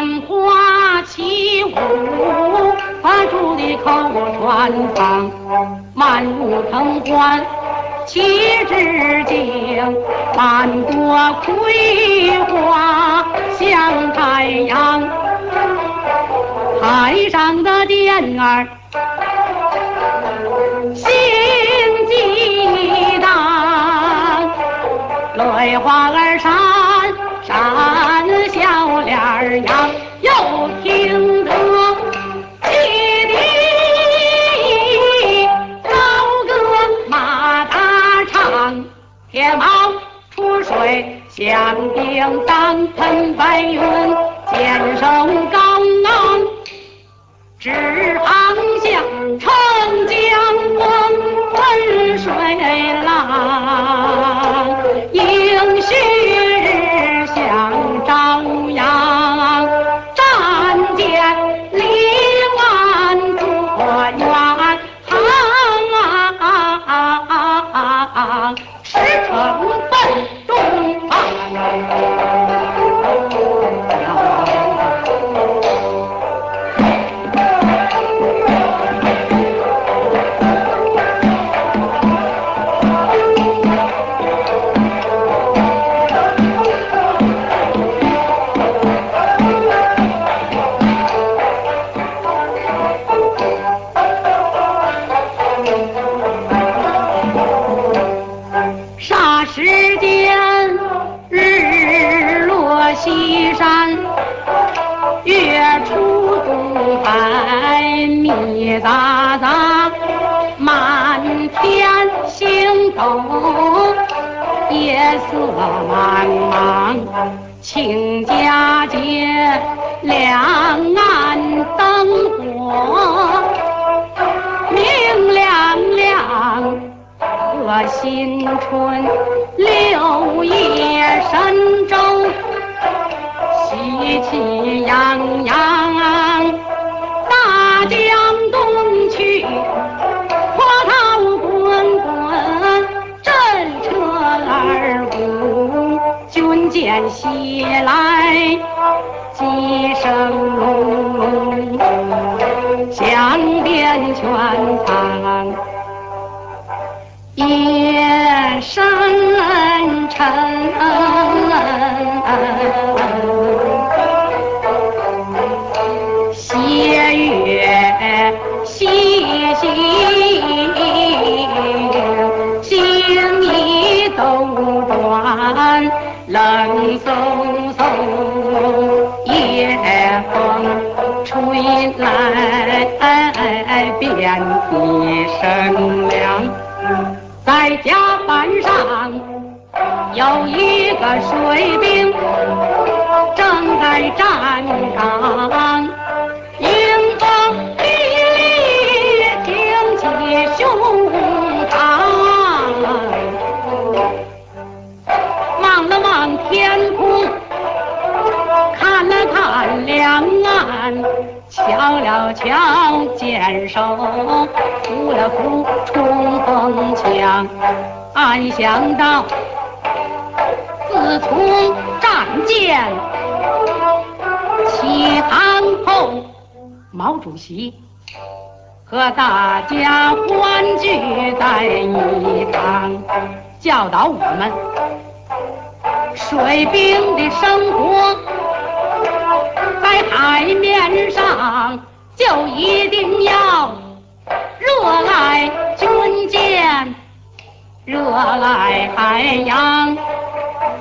兰花起舞，发出的口传唱，满目腾欢。旗帜景，满朵葵花向太阳。海上的电儿心激荡，泪花儿上，脸儿扬，又听得汽笛高歌马大唱，铁锚出水响叮当，喷白云剑声刚。直航向长江光，温水浪，出东海，密匝匝，满天星斗，夜色茫茫，庆佳节，两岸灯火，明亮亮。贺新春，六叶神州，喜气洋洋。大江东去，波涛滚滚，阵车二鼓，军舰袭来，鸡声隆隆，响遍全场。夜深沉，冷飕飕，夜风吹来，遍体生凉。在甲板上有一个水兵，正在站岗，两岸瞧，了看敲了敲剑手，扶了扶冲锋枪。暗想到，自从战舰起航后，毛主席和大家欢聚在一堂，教导我们水兵的生活。在海面上就一定要热爱军舰，热爱海洋，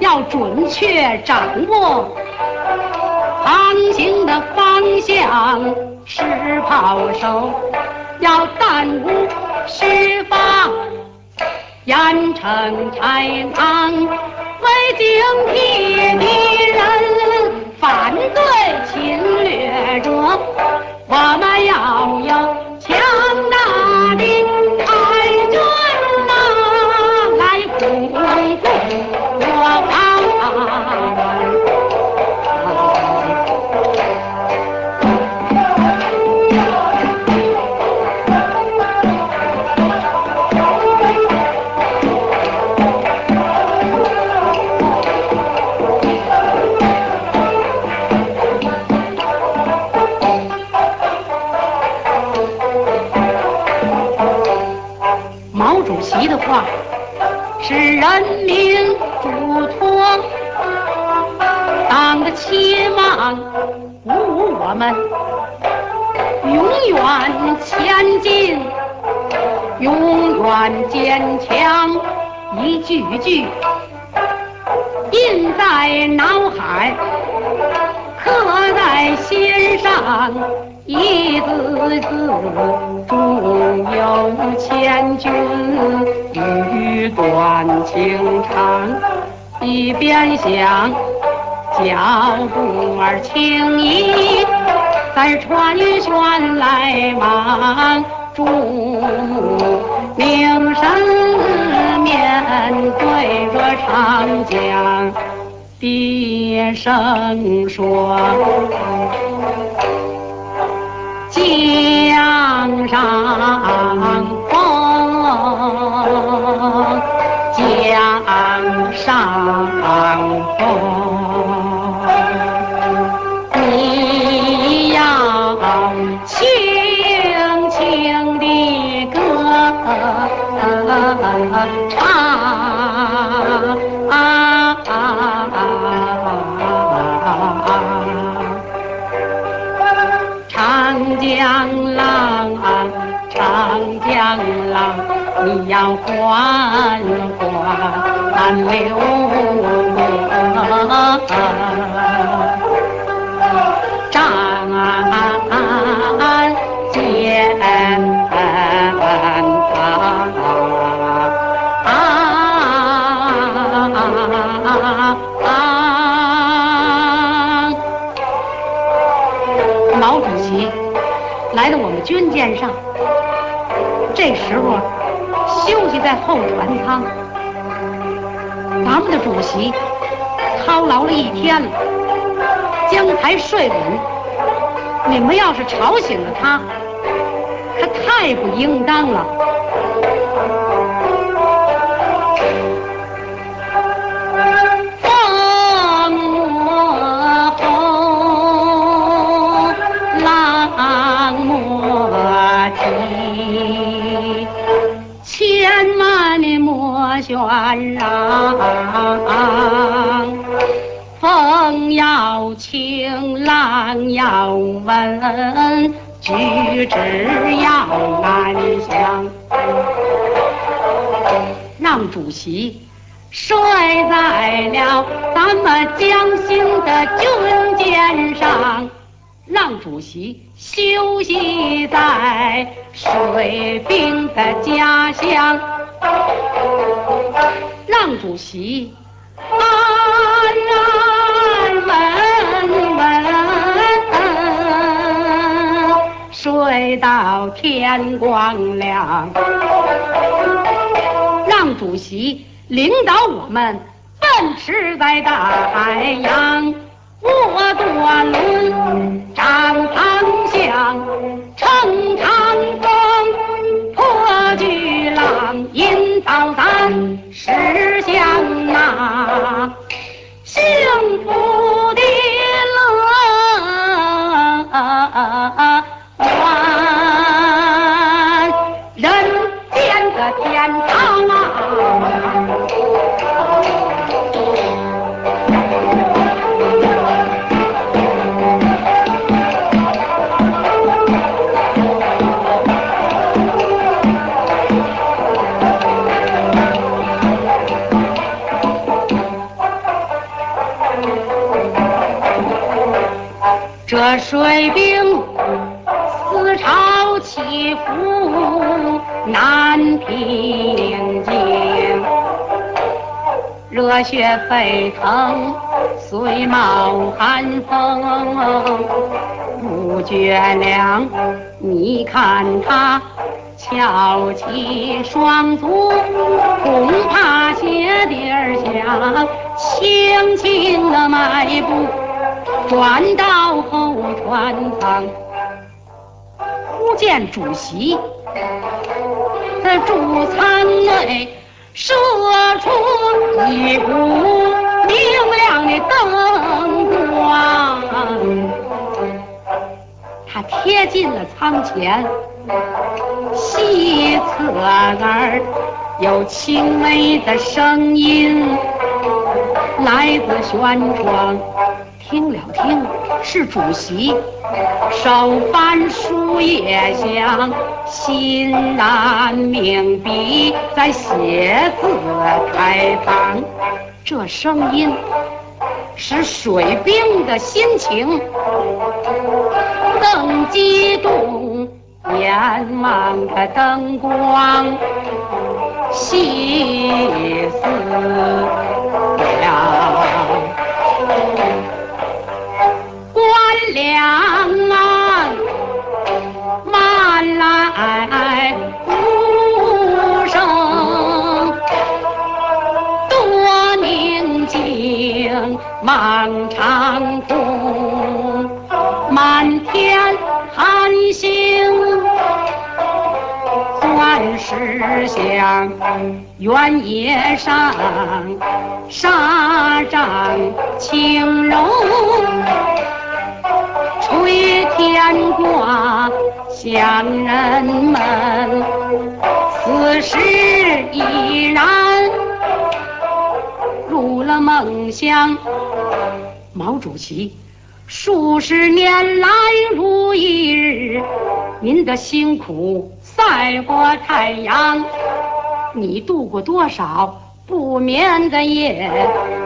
要准确掌握航行的方向，是炮手要弹无虚发，严惩豺狼，为警惕敌人。反对侵略者，我们要有强大的海军呐，来巩固我。永远前进，永远坚强，一句句印在脑海，刻在心上。一字字，中有千钧语短情长。一边想，脚步儿轻盈，在船舷来忙中，凝声面对着长江，低声说。江上风，江上风，唱。江浪，长江浪，你要缓缓流过长剑。来到我们军舰上，这时候休息在后船舱。咱们的主席操劳了一天了，将才睡稳。你们要是吵醒了他，可太不应当了。轩让，风要轻，浪要稳，举止要安详。让主席睡在了咱们江心的军舰上。让主席休息在水兵的家乡，让主席安安稳稳睡到天光亮，让主席领导我们奔驰在大海洋。我多伦，张开。这水兵思潮起伏难平静，热血沸腾虽冒寒风不觉凉。你看他翘起双足，恐怕鞋底儿下，轻轻的迈步。转到后船舱，忽见主席在主舱内射出一股明亮的灯光。他贴近了舱前，西侧那儿，有轻微的声音来自舷窗。听了听，是主席手翻书页响，欣然命笔在写字开旁。这声音使水兵的心情更激动，眼望着灯光，细思量。静满长空，满天寒星钻石像，原野上沙帐轻柔。吹天挂，乡人们，此时已然入了梦乡。毛主席，数十年来如一日，您的辛苦赛过太阳，你度过多少？不眠的夜，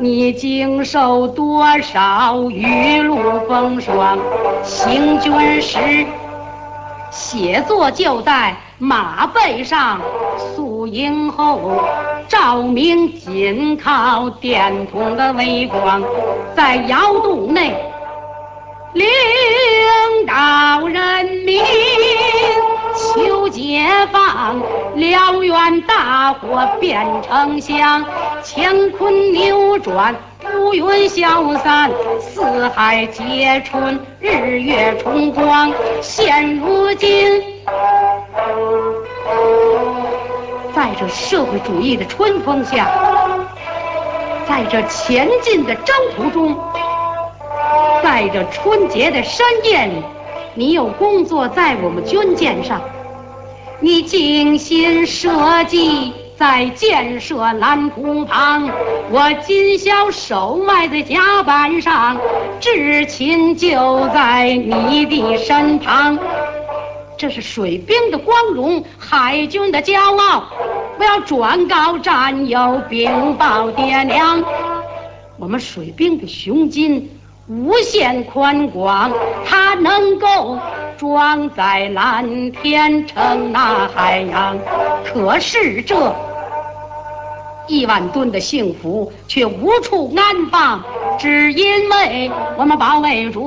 你经受多少雨露风霜？行军时，写作就在马背上；宿营后，照明紧靠电筒的微光，在窑洞内领导人民。求解放，燎原大火变成香，乾坤扭转，乌云消散，四海皆春，日月重光。现如今，社会主义的春风下，在这前进的征途中，在这春节的深夜里。你有工作在我们军舰上，你精心设计在建设蓝图旁，我今宵守埋在甲板上，至亲就在你的身旁。这是水兵的光荣，海军的骄傲。我要转告战友，禀报爹娘，我们水兵的胸襟。无限宽广，它能够装载蓝天，撑那海洋。可是这一万吨的幸福却无处安放，只因为我们保卫着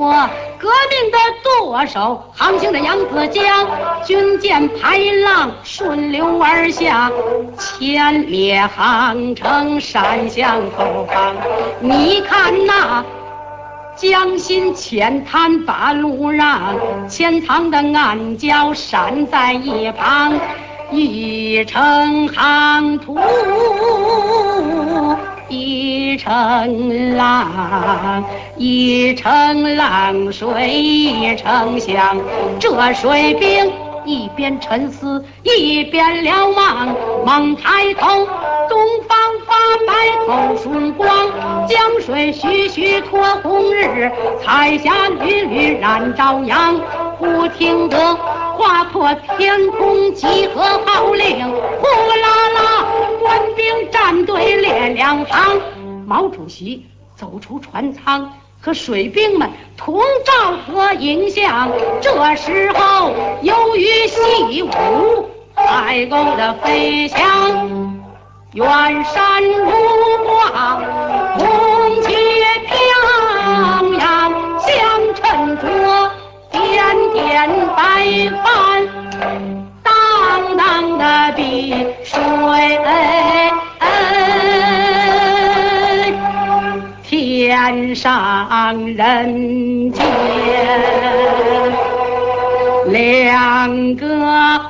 革命的舵手航行的扬子江，军舰排浪顺流而下，千列航程闪向后方。你看那。江心浅滩把路让，潜藏的暗礁闪在一旁，一程航图一程浪，一程浪水一程香，这水兵。一边沉思，一边瞭望，猛抬头，东方发白透曙光，江水徐徐托红日，彩霞缕缕染朝阳。忽听得划破天空集合号令，呼啦，官兵站队列两行。毛主席走出船舱。和水兵们同赵和迎向。这时候由于习武，海沟的飞翔，远山如画，红旗飘扬，相衬着点点白帆，荡荡的碧水。天上人间，两个。